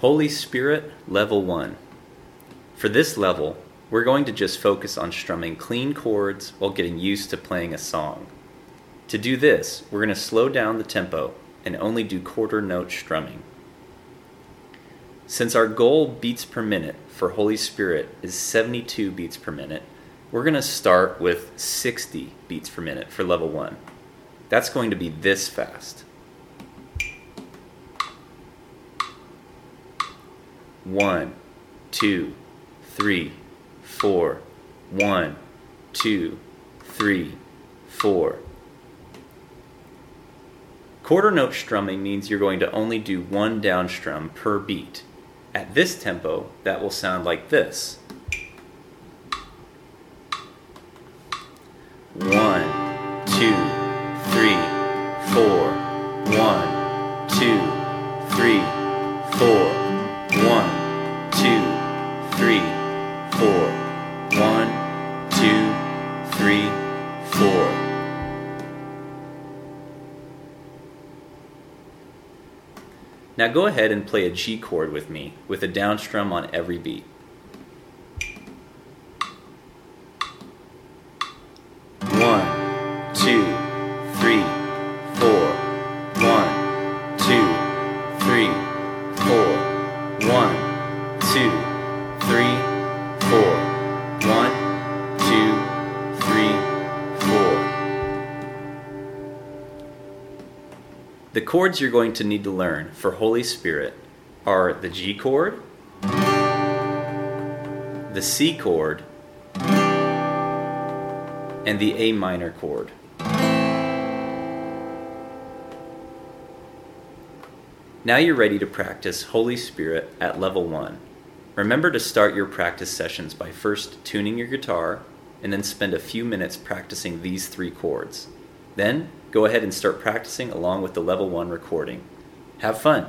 Holy Spirit, level 1. For this level, we're going to just focus on strumming clean chords while getting used to playing a song. To do this, we're going to slow down the tempo and only do quarter note strumming. Since our goal beats per minute for Holy Spirit is 72 beats per minute, we're going to start with 60 beats per minute for level 1. That's going to be this fast. One, two, three, four. One, two, three, four. Quarter note strumming means you're going to only do one down strum per beat. At this tempo, that will sound like this. One, two, three, four. Now go ahead and play a G chord with me, with a down strum on every beat. One, two, three, four. One, two, three, four. One, two, The chords you're going to need to learn for Holy Spirit are the G chord, the C chord, and the A minor chord. Now you're ready to practice Holy Spirit at level 1. Remember to start your practice sessions by first tuning your guitar and then spend a few minutes practicing these three chords. Then go ahead and start practicing along with the level 1 recording. Have fun!